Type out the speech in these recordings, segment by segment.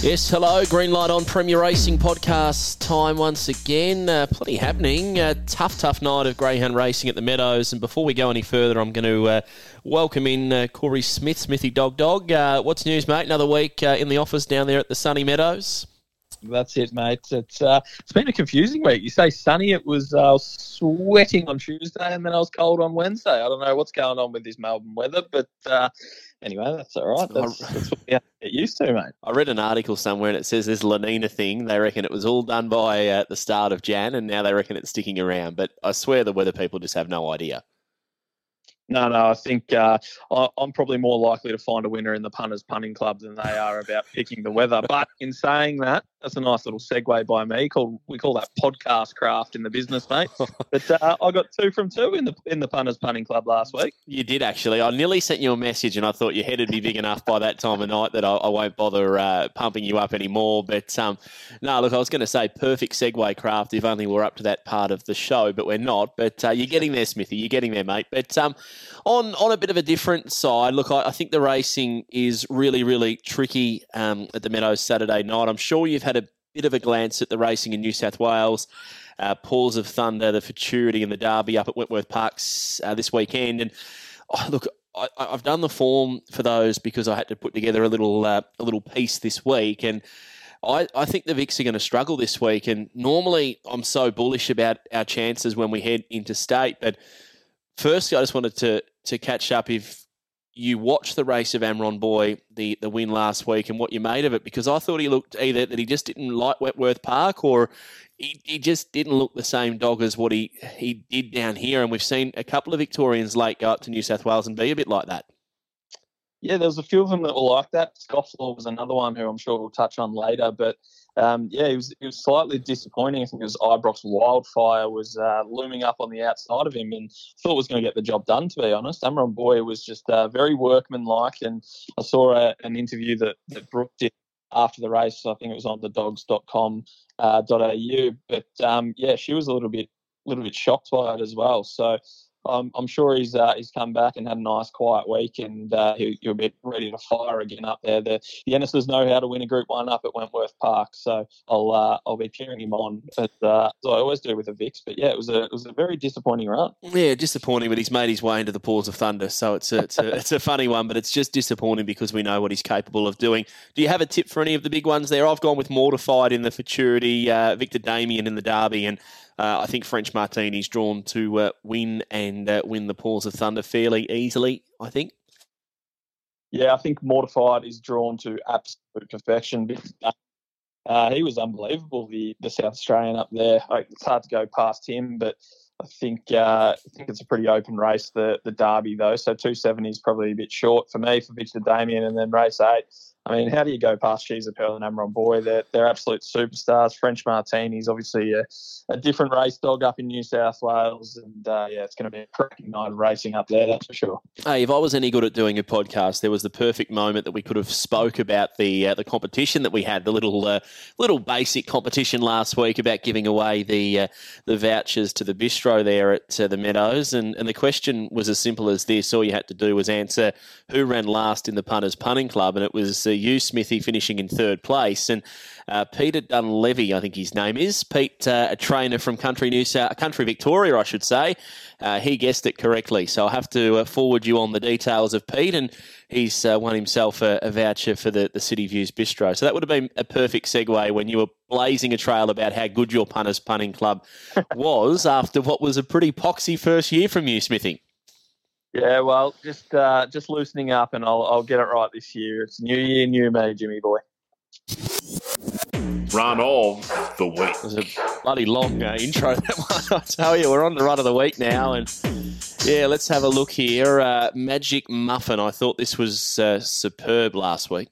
Yes, hello, Green Light on Premier Racing podcast time once again. Uh, plenty happening. Tough, tough night of greyhound racing at the Meadows. And before we go any further, I'm going to uh, welcome in uh, Corey Smith, Smithy Dog Dog. Uh, what's news, mate? Another week uh, in the office down there at the Sunny Meadows. That's it, mate. It's uh, it's been a confusing week. You say sunny, it was uh, sweating on Tuesday, and then I was cold on Wednesday. I don't know what's going on with this Melbourne weather, but uh, anyway, that's all right. That's, that's what we have to get used to, mate. I read an article somewhere and it says this La Nina thing. They reckon it was all done by uh, the start of Jan, and now they reckon it's sticking around. But I swear the weather people just have no idea. No, no, I think uh, I'm probably more likely to find a winner in the punters punting club than they are about picking the weather. But in saying that, that's a nice little segue by me. Called we call that podcast craft in the business, mate. But uh, I got two from two in the in the punters punting club last week. You did actually. I nearly sent you a message, and I thought your head would be big enough by that time of night that I, I won't bother uh, pumping you up anymore. But um, no, look, I was going to say perfect segue craft if only we're up to that part of the show, but we're not. But uh, you're getting there, Smithy. You're getting there, mate. But um, on on a bit of a different side, look, I, I think the racing is really, really tricky um, at the Meadows Saturday night. I'm sure you've had a bit of a glance at the racing in New South Wales. Uh, Paws of Thunder, the Futurity, and the Derby up at Wentworth Parks uh, this weekend. And oh, look, I, I've done the form for those because I had to put together a little uh, a little piece this week, and I, I think the Vics are going to struggle this week. And normally, I'm so bullish about our chances when we head into state. But firstly, I just wanted to to catch up if you watched the race of Amron Boy, the, the win last week, and what you made of it, because I thought he looked either that he just didn't like Wentworth Park or he, he just didn't look the same dog as what he, he did down here. And we've seen a couple of Victorians late go up to New South Wales and be a bit like that. Yeah, there was a few of them that were like that. Scofflaw was another one who I'm sure we'll touch on later, but um, yeah, it was it was slightly disappointing. I think it was Ibrox Wildfire was uh, looming up on the outside of him, and thought was going to get the job done. To be honest, Amron Boy was just uh, very workmanlike, and I saw a, an interview that that Brooke did after the race. I think it was on the dogs.com.au. Uh, but um, yeah, she was a little bit little bit shocked by it as well. So I'm, I'm sure he's uh, he's come back and had a nice quiet week, and uh, he, he'll be ready to fire again up there. The, the Ennis's know how to win a Group One up at Wentworth Park, so I'll uh, I'll be cheering him on as, uh, as I always do with the Vics. But yeah, it was a it was a very disappointing run. Yeah, disappointing, but he's made his way into the paws of thunder, so it's a, it's a it's a funny one, but it's just disappointing because we know what he's capable of doing. Do you have a tip for any of the big ones there? I've gone with Mortified in the Futurity, uh, Victor Damien in the Derby, and uh, I think French Martini's drawn to uh, win and uh, win the Paws of Thunder fairly easily. I think. Yeah, I think Mortified is drawn to absolute perfection. Uh, he was unbelievable, the the South Australian up there. It's hard to go past him, but I think uh, I think it's a pretty open race. The the Derby though, so two seventy is probably a bit short for me for Victor Damien, and then race eight. I mean, how do you go past She's a Pearl and Amron Boy? They're, they're absolute superstars. French Martini's obviously a, a different race dog up in New South Wales. And uh, yeah, it's going to be a cracking night of racing up there, that's for sure. Hey, if I was any good at doing a podcast, there was the perfect moment that we could have spoke about the uh, the competition that we had, the little uh, little basic competition last week about giving away the uh, the vouchers to the bistro there at uh, the Meadows. And, and the question was as simple as this. All you had to do was answer who ran last in the Punters Punting Club, and it was you, Smithy, finishing in third place. And uh, Peter Dunlevy, I think his name is. Pete, uh, a trainer from Country New South, Country Victoria, I should say. Uh, he guessed it correctly. So I'll have to uh, forward you on the details of Pete, and he's uh, won himself a, a, voucher for the, the City Views Bistro. So that would have been a perfect segue when you were blazing a trail about how good your punters punting club was after what was a pretty poxy first year from you, Smithy. Yeah, well, just uh, just loosening up, and I'll I'll get it right this year. It's new year, new me, Jimmy boy. Run of the week. It was a bloody long uh, intro. That one, I tell you, we're on the run of the week now, and yeah, let's have a look here. Uh, Magic Muffin. I thought this was uh, superb last week.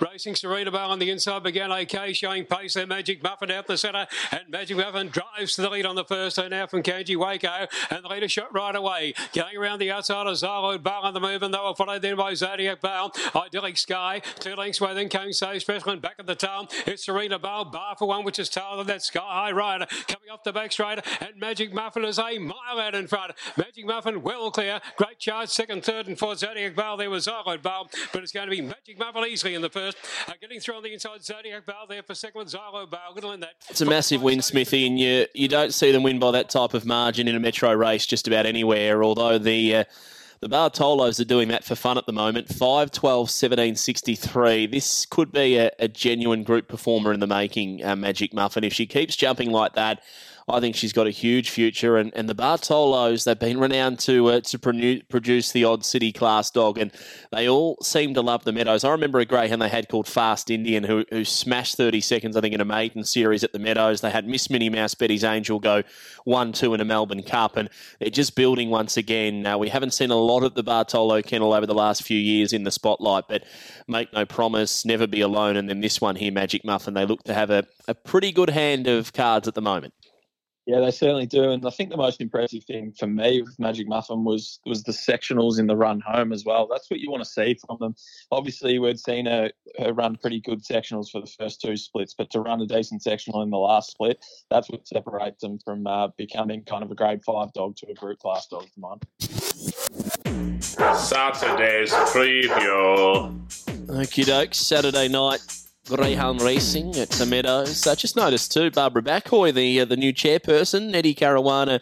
Racing Serena Bar on the inside began okay, showing pace there. Magic Muffin out the centre, and Magic Muffin drives to the lead on the first turn now from Kanji Waco, and the leader shot right away. Going around the outside of Zalo Bar on the move, and they were followed then by Zodiac Bar, Idyllic Sky, two lengths away, then King So Special, and back at the tail. It's Serena Bar, bar for one, which is taller than that Sky High Rider coming off the back straight, and Magic Muffin is a mile out in front. Magic Muffin well clear, great charge, second, third, and fourth. Zodiac Bar there was Zalo Bar, but it's going to be Magic Muffin easily in the first. Uh, getting through on the inside, Zodiac Bar there for second Zylo Bar. Little in that. It's a massive win, Smithy, and you you don't see them win by that type of margin in a metro race just about anywhere. Although the uh, the Bartolos are doing that for fun at the moment. 5 12 17 63. This could be a, a genuine group performer in the making, uh, Magic Muffin. If she keeps jumping like that, I think she's got a huge future. And, and the Bartolos, they've been renowned to uh, to produce the odd city class dog, and they all seem to love the Meadows. I remember a greyhound they had called Fast Indian who, who smashed 30 seconds, I think, in a maiden series at the Meadows. They had Miss Minnie Mouse, Betty's Angel, go 1 2 in a Melbourne Cup, and they're just building once again. Now, we haven't seen a lot of the Bartolo kennel over the last few years in the spotlight, but make no promise, never be alone. And then this one here, Magic Muffin, they look to have a, a pretty good hand of cards at the moment. Yeah, they certainly do. And I think the most impressive thing for me with Magic Muffin was was the sectionals in the run home as well. That's what you want to see from them. Obviously, we'd seen her, her run pretty good sectionals for the first two splits, but to run a decent sectional in the last split, that's what separates them from uh, becoming kind of a grade five dog to a group class dog for mine. Saturday's preview. Okie doke, Saturday night Greyhound Racing at the Meadows. I just noticed too, Barbara Backhoy, the uh, the new chairperson, Eddie Caruana,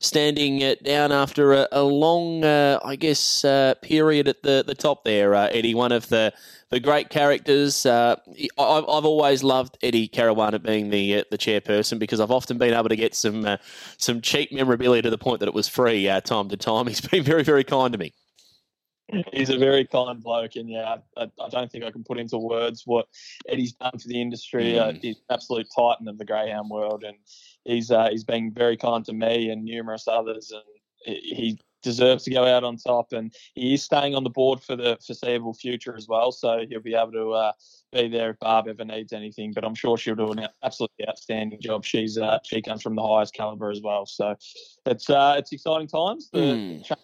standing uh, down after a, a long, uh, I guess, uh, period at the, the top there. Uh, Eddie, one of the, the great characters. Uh, I've, I've always loved Eddie Caruana being the the chairperson because I've often been able to get some some cheap memorabilia to the point that it was free time to time. He's been very very kind to me he's a very kind bloke, and yeah, I, I, don't think I can put into words what Eddie's done for the industry. Uh, mm. Uh, he's absolute titan of the greyhound world, and he's uh, he's been very kind to me and numerous others, and he deserves to go out on top. And he is staying on the board for the foreseeable future as well, so he'll be able to uh, be there if Barb ever needs anything. But I'm sure she'll do an absolutely outstanding job. She's uh, she comes from the highest caliber as well, so it's uh, it's exciting times. The mm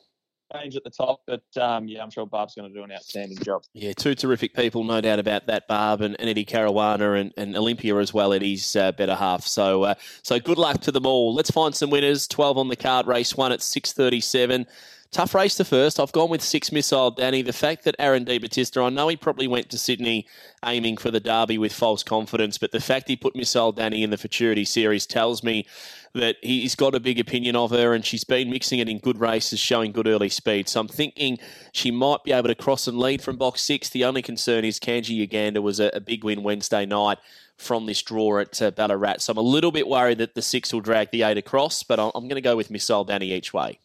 change at the top, but um, yeah, I'm sure Barb's going to do an outstanding job. Yeah, two terrific people, no doubt about that, Barb and, and Eddie Caruana and, and, Olympia as well, Eddie's uh, better half. So, uh, so good luck to them all. Let's find some winners. 12 on the card, race one at 637. Tough race to first. I've gone with six missile Danny. The fact that Aaron Di Battista, I know he probably went to Sydney aiming for the Derby with false confidence, but the fact he put missile Danny in the Futurity series tells me that he's got a big opinion of her and she's been mixing it in good races, showing good early speed. So I'm thinking she might be able to cross and lead from box six. The only concern is Kanji Uganda was a, a big win Wednesday night from this draw at uh, Ballarat. So I'm a little bit worried that the six will drag the eight across, but I'm, I'm going to go with Missile Danny each way.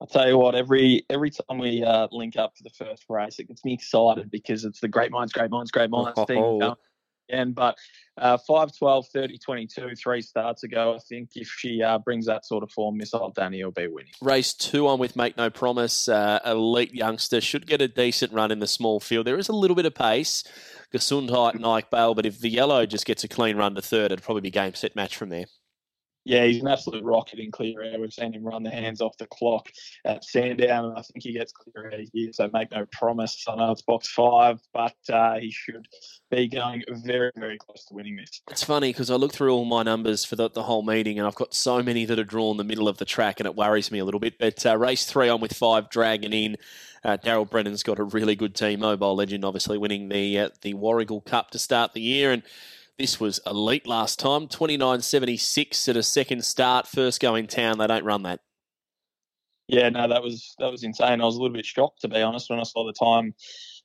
I'll tell you what, every every time we uh, link up for the first race, it gets me excited because it's the great minds, great minds, great minds oh, thing. Oh. Again, but uh, 5 12, 30 22, three starts ago, I think if she uh, brings that sort of form, Missile Danny will be winning. Race two on with Make No Promise. Uh, elite youngster should get a decent run in the small field. There is a little bit of pace. Gesundheit and Ike Bale, but if the yellow just gets a clean run to third, it'd probably be game, set, match from there yeah, he's an absolute rocket in clear air. We've seen him run the hands off the clock at Sandown, and I think he gets clear air here. So make no promise. I know it's box five, but uh, he should be going very, very close to winning this. It's funny because I look through all my numbers for the, the, whole meeting, and I've got so many that are drawn the middle of the track, and it worries me a little bit. But uh, race three on with five, dragging in. Uh, Daryl Brennan's got a really good team. Mobile Legend, obviously winning the uh, the Warragul Cup to start the year, and this was elite last time, 29.76 at a second start, first go in town. They don't run that. Yeah, no, that was that was insane. I was a little bit shocked to be honest when I saw the time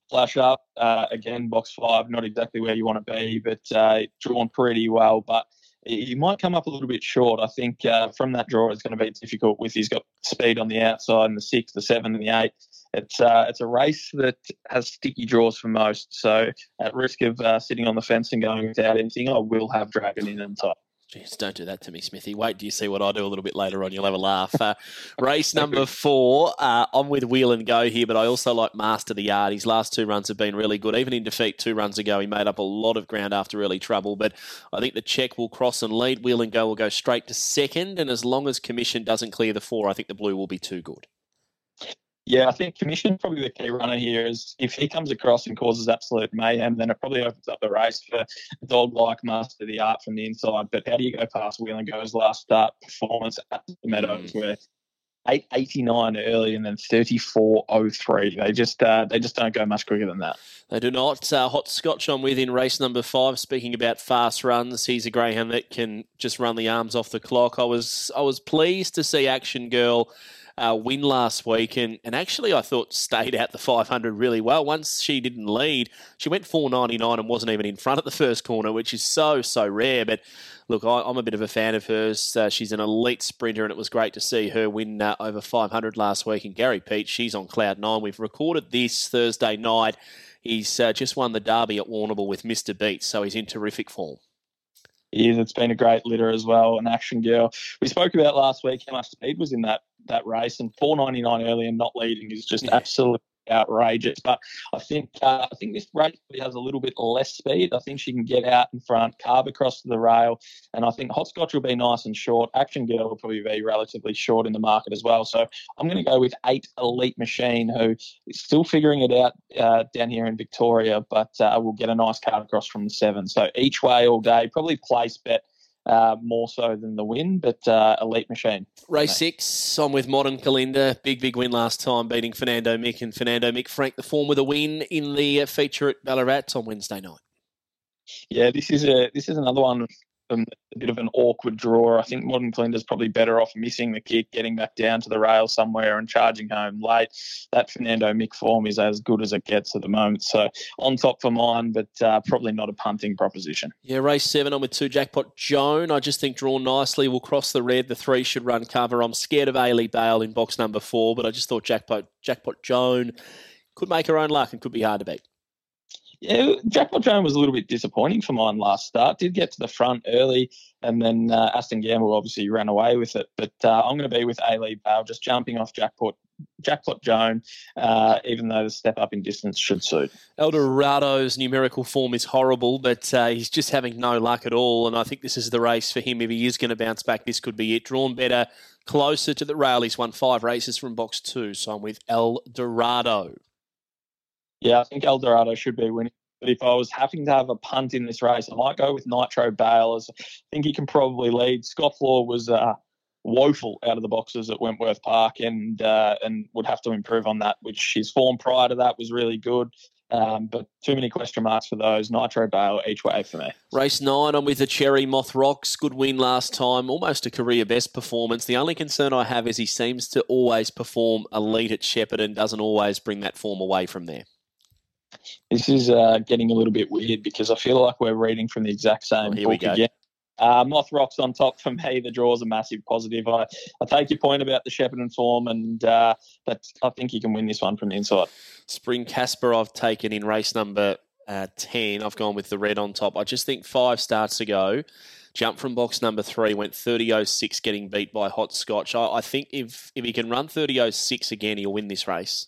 flash up. Uh, again, box five, not exactly where you want to be, but uh, drawn pretty well. But he might come up a little bit short. I think uh, from that draw, it's going to be difficult with he's got speed on the outside and the six, the seven, and the eight it's uh, it's a race that has sticky draws for most. So at risk of uh, sitting on the fence and going without anything, I will have Dragon in on top. Jeez, don't do that to me, Smithy. Wait do you see what I do a little bit later on. You'll have a laugh. Uh, race number four. Uh, I'm with Wheel and Go here, but I also like Master the Yard. His last two runs have been really good. Even in defeat two runs ago, he made up a lot of ground after early trouble. But I think the check will cross and lead. Wheel and Go will go straight to second. And as long as Commission doesn't clear the four, I think the blue will be too good. Yeah, I think Commission probably the key runner here is if he comes across and causes absolute mayhem, then it probably opens up the race for a dog like Master of the Art from the inside. But how do you go past Wheel and Go's last start performance at the Meadows mm. where 889 early and then 3403. They just uh, they just don't go much quicker than that. They do not. Uh, Hot Scotch on with in race number five. Speaking about fast runs, he's a greyhound that can just run the arms off the clock. I was I was pleased to see Action Girl uh, win last week, and, and actually I thought stayed out the 500 really well. Once she didn't lead, she went 499 and wasn't even in front at the first corner, which is so so rare. But look, I, am a bit of a fan of hers. Uh, she's an elite sprinter, and it was great to see her win uh, over 500 last week. And Gary Pete, she's on cloud nine. We've recorded this Thursday night. He's uh, just won the Derby at Warrnambool with Mr. Beats, so he's in terrific form is. It's been a great litter as well, an action girl. We spoke about last week how much speed was in that that race, and 499 early and not leading is just yeah. absolutely outrageous. But I think uh, I think this race has a little bit less speed. I think she can get out in front, carve across the rail, and I think Hot Scotch will be nice and short. Action Girl will probably be relatively short in the market as well. So I'm going to go with eight Elite Machine, who is still figuring it out uh, down here in Victoria, but uh, will get a nice card across from the seven. So each way all day, probably place bet uh, more so than the win, but uh, elite machine. Race six, I'm with Modern Kalinda. Big, big win last time, beating Fernando Mick and Fernando Mick Frank the form with a win in the uh, feature at Ballarat on Wednesday night. Yeah, this is a this is another one a bit of an awkward draw. I think Modern Kalinda's probably better off missing the kick, getting back down to the rail somewhere and charging home late. That Fernando Mick form is as good as it gets at the moment. So on top for mine, but uh, probably not a punting proposition. Yeah, race seven on with two Jackpot Joan. I just think drawn nicely We'll cross the red. The three should run cover. I'm scared of Ailey Bale in box number four, but I just thought Jackpot Jackpot Joan could make her own luck and could be hard to beat. Yeah, Jackpot Joan was a little bit disappointing for mine last start. Did get to the front early, and then uh, Aston Gamble obviously ran away with it. But uh, I'm going to be with A. Bale, just jumping off Jackpot Jackpot Joan, uh, even though the step up in distance should suit. Eldorado's numerical form is horrible, but uh, he's just having no luck at all. And I think this is the race for him. If he is going to bounce back, this could be it. Drawn better, closer to the rail. He's won five races from box two, so I'm with Eldorado. Yeah, I think Eldorado should be winning. But if I was having to have a punt in this race, I might go with Nitro Bale. As I think he can probably lead. Scofflaw was uh, woeful out of the boxes at Wentworth Park, and uh, and would have to improve on that. Which his form prior to that was really good. Um, but too many question marks for those. Nitro Bale each way for me. Race nine, I'm with the Cherry Moth Rocks. Good win last time, almost a career best performance. The only concern I have is he seems to always perform elite at Shepherd and doesn't always bring that form away from there. This is uh, getting a little bit weird because I feel like we're reading from the exact same oh, book again. Uh, Moth Rocks on top for me. The draw is a massive positive. I, I take your point about the Shepparton form, and uh, but I think he can win this one from the inside. Spring Casper, I've taken in race number uh, 10. I've gone with the red on top. I just think five starts ago, jumped from box number three, went 30.06, getting beat by Hot Scotch. I, I think if, if he can run 30.06 again, he'll win this race.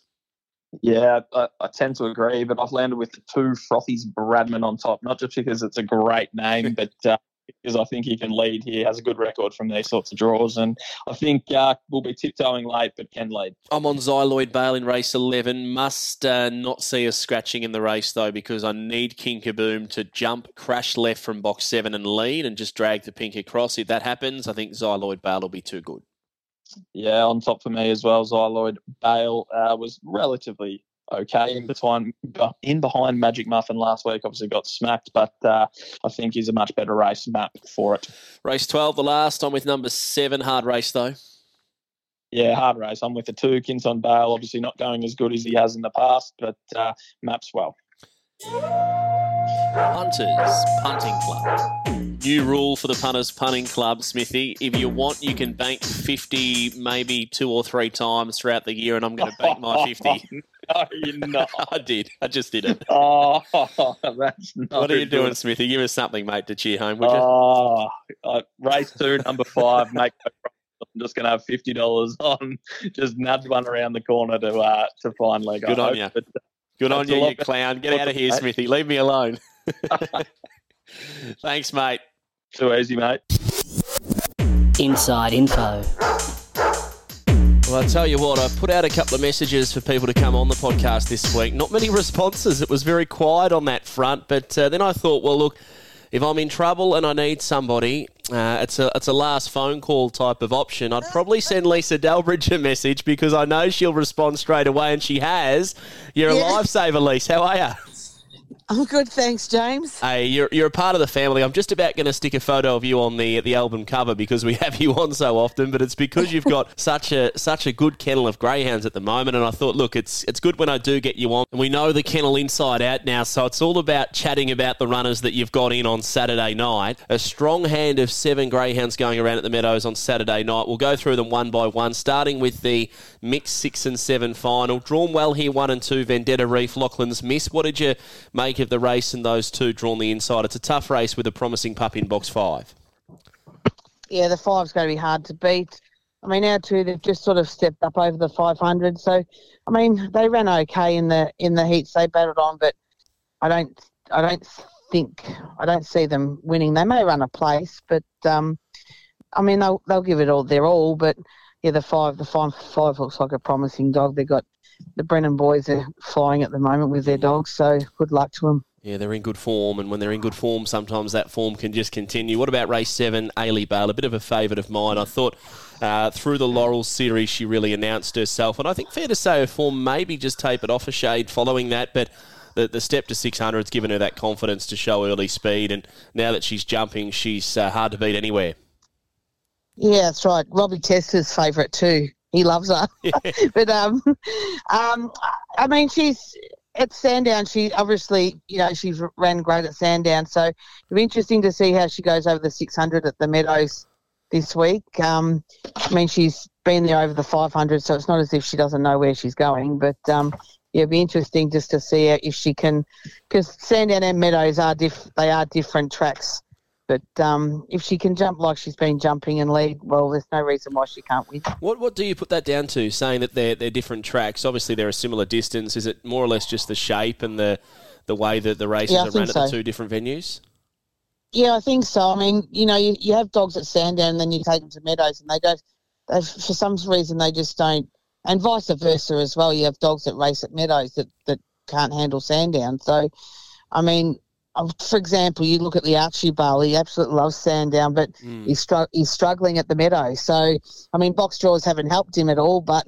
Yeah, I, I, tend to agree, but I've landed with the two Frothies Bradman on top, not just because it's a great name, but uh, because I think he can lead. He has a good record from these sorts of draws, and I think uh, we'll be tiptoeing late, but can lead. I'm on Xyloid Bale in race 11. Must uh, not see us scratching in the race, though, because I need King Kaboom to jump, crash left from box 7 and lead, and just drag the pink across. If that happens, I think Xyloid Bale will be too good. Yeah, on top for me as well. Xyloid Bale uh, was relatively okay in between in behind Magic Muffin last week. Obviously got smacked, but uh, I think he's a much better race map for it. Race twelve, the last. I'm with number seven. Hard race though. Yeah, hard race. I'm with the two. Kinson Bale, obviously not going as good as he has in the past, but uh, maps well. Punters Punting Club. New rule for the Punters Punting Club, Smithy. If you want, you can bank 50 maybe two or three times throughout the year, and I'm going to bank my 50. no, you're not. I did. I just did it. Oh, that's not What are you good. doing, Smithy? Give us something, mate, to cheer home, would you? Oh, uh, race two, number five. Make. I'm just going to have fifty dollars on. Just nudge one around the corner to uh, to find leg. Good I on hope. ya. But, Good on you, you clown. Get out of here. Smithy. Leave me alone. Thanks, mate. Too easy, mate. Inside info. Well, I tell you what, I put out a couple of messages for people to come on the podcast this week. Not many responses. It was very quiet on that front. But uh, then I thought, well, look, if I'm in trouble and I need somebody, uh, it's a it's a last phone call type of option. I'd probably send Lisa Delbridge a message because I know she'll respond straight away, and she has. You're a Yeah. lifesaver, Lisa. How are you? I'm good, thanks, James. Hey, you're, you're a part of the family. I'm just about going to stick a photo of you on the the album cover because we have you on so often, but it's because you've got such a such a good kennel of greyhounds at the moment. And I thought, look, it's it's good when I do get you on. And we know the kennel inside out now, so it's all about chatting about the runners that you've got in on Saturday night. A strong hand of seven greyhounds going around at the Meadows on Saturday night. We'll go through them one by one, starting with the mixed six and seven final. Drawn well here, one and two, Vendetta Reef, Lachlan's Miss. What did you make of the race and those two drawn the inside? It's a tough race with a promising pup in box five. Yeah, the five's going to be hard to beat. I mean, our two they've just sort of stepped up over the 500. So, I mean, they ran okay in the in the heats they battled on, but I don't I don't think I don't see them winning. They may run a place, but um, I mean they'll they'll give it all their all. But yeah, the five the five five looks like a promising dog. They've got the Brennan boys are flying at the moment with their dogs, so good luck to them. Yeah, they're in good form, and when they're in good form, sometimes that form can just continue. What about race seven, Ailey Bale? A bit of a favourite of mine. I thought uh, through the Laurel series, she really announced herself, and I think fair to say her form maybe just tapered off a shade following that, but. The, the step to 600 has given her that confidence to show early speed, and now that she's jumping, she's uh, hard to beat anywhere. Yeah, that's right. Robbie Tester's favourite too. He loves her. but um, um, I mean, she's at Sandown. She obviously, you know, she ran great at Sandown. So it'll be interesting to see how she goes over the 600 at the Meadows this week. Um, I mean, she's been there over the 500, so it's not as if she doesn't know where she's going. But um, yeah, it'll be interesting just to see if she can, because Sandown and Meadows are diff- they are different tracks. But um, if she can jump like she's been jumping and lead, well, there's no reason why she can't win. What what do you put that down to? Saying that they're they're different tracks. Obviously, they're a similar distance. Is it more or less just the shape and the the way that the races Yeah, are run at the two different venues? Yeah, I think so. I mean, you know, you, you have dogs at Sandown and then you take them to Meadows and they don't, they, for some reason, they just don't, and vice versa as well. You have dogs that race at Meadows that, that can't handle Sandown. So, I mean, for example, you look at the Archie Bale, he absolutely loves Sandown, but he's, str- he's struggling at the Meadows. So, I mean, box draws haven't helped him at all, but,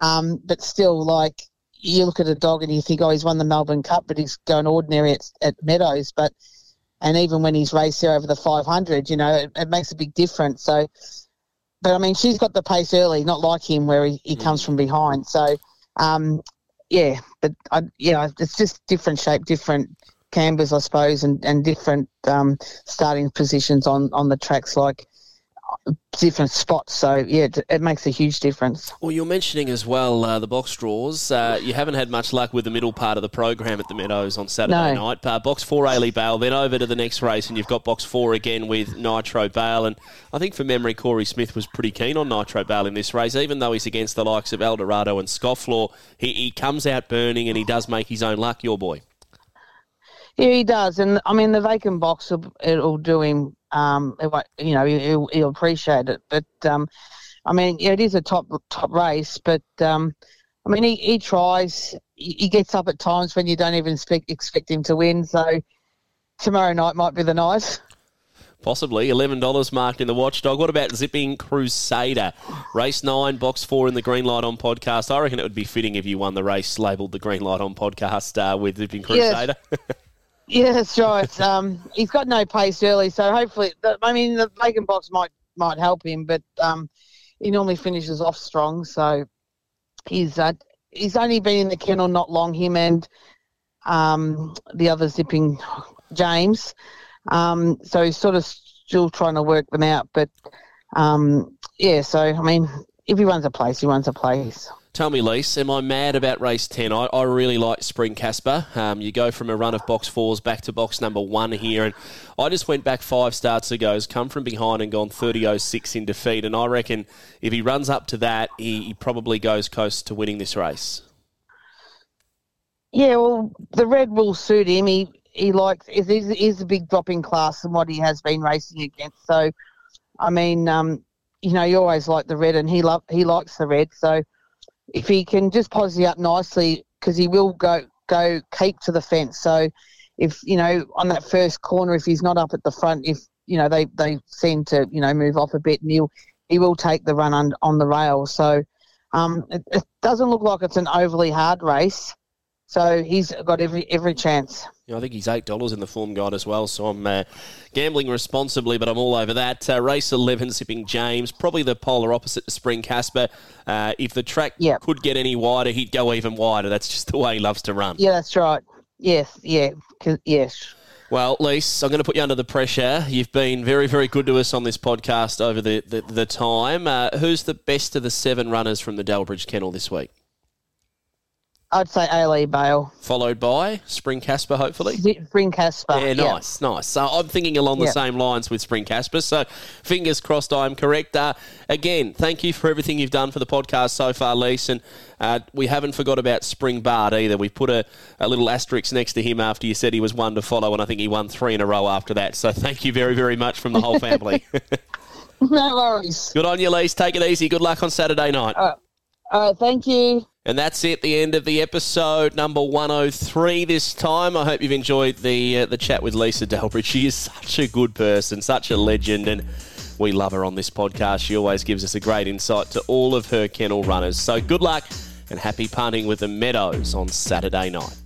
um, but still, like, you look at a dog and you think, oh, he's won the Melbourne Cup, but he's going ordinary at, at Meadows. But and even when he's raced there over the 500, you know, it, it makes a big difference. So, but I mean, she's got the pace early, not like him where he, he comes from behind. So, um, yeah, but I, yeah, it's just different shape, different cambers, I suppose, and, and different um, starting positions on, on the tracks, like different spots. So, yeah, it, it makes a huge difference. Well, you're mentioning as well uh, the box draws. Uh, you haven't had much luck with the middle part of the program at the Meadows on Saturday No. night. Uh, box four, Ailey Bale, then over to the next race, and you've got box four again with Nitro Bale. And I think for memory, Corey Smith was pretty keen on Nitro Bale in this race, even though he's against the likes of Eldorado and Scofflaw. He, he comes out burning and he does make his own luck, your boy. Yeah, he does, and I mean the vacant box will it'll do him. Um, it won't- you know, he'll, he'll appreciate it. But um, I mean, yeah, it is a top top race. But um, I mean, he, he tries. He, gets up at times when you don't even expect expect him to win. So tomorrow night might be the night. Possibly. $11 marked in the watchdog. What about Zipping Crusader? Race 9, box 4 in the Green Light On podcast. I reckon it would be fitting if you won the race labelled the Green Light On podcast uh, with Zipping Yes. Yeah, that's right. Um, he's got no pace early, so hopefully, I mean, the vacant box might might help him, but um, he normally finishes off strong. So he's uh, he's only been in the kennel not long. Him and um, the other zipping James. Um, so he's sort of still trying to work them out. But um, yeah, so I mean, if he runs a place, he runs a place. Tell me, Lise, am I mad about race 10? I, I really like Spring Casper. Um, you go from a run of box fours back to box number one here. And I just went back five starts ago, has come from behind and gone 30 06 in defeat. And I reckon if he runs up to that, he, he probably goes close to winning this race. Yeah, well, the red will suit him. He he likes is is a big drop in class than what he has been racing against. So, I mean, um, you know, you always like the red, and he love he likes the red. So, if he can just posse up nicely, because he will go go keep to the fence. So, if you know on that first corner, if he's not up at the front, if you know they they seem to you know move off a bit, and he'll he will take the run on on the rail. So, um, it, it doesn't look like it's an overly hard race. So he's got every every chance. Yeah, I think he's eight dollars in the form guide as well. So I'm uh, gambling responsibly, but I'm all over that. Uh, race eleven, Zipping James, probably the polar opposite to Spring Casper. Uh, if the track yep. could get any wider, he'd go even wider. That's just the way he loves to run. Yeah, that's right. Yes, yeah, yes. Well, Lise, I'm going to put you under the pressure. You've been very, very good to us on this podcast over the, the, the time. Uh, who's the best of the seven runners from the Delbridge Kennel this week? I'd say Ailey Bale. Followed by Spring Casper, hopefully. Spring Casper. Yeah, nice, nice. So I'm thinking along the same lines with Spring Casper. So fingers crossed I'm correct. Uh, again, thank you for everything you've done for the podcast so far, Lise. And uh, we haven't forgot about Spring Bart either. We put a, a little asterisk next to him after you said he was one to follow, and I think he won three in a row after that. So thank you very, very much from the whole family. no worries. Good on you, Lise. Take it easy. Good luck on Saturday night. All right. Thank you. And that's it, the end of the episode number 103 this time. I hope you've enjoyed the uh, the chat with Lisa Delbridge. She is such a good person, such a legend, and we love her on this podcast. She always gives us a great insight to all of her kennel runners. So good luck and happy punting with the Meadows on Saturday night.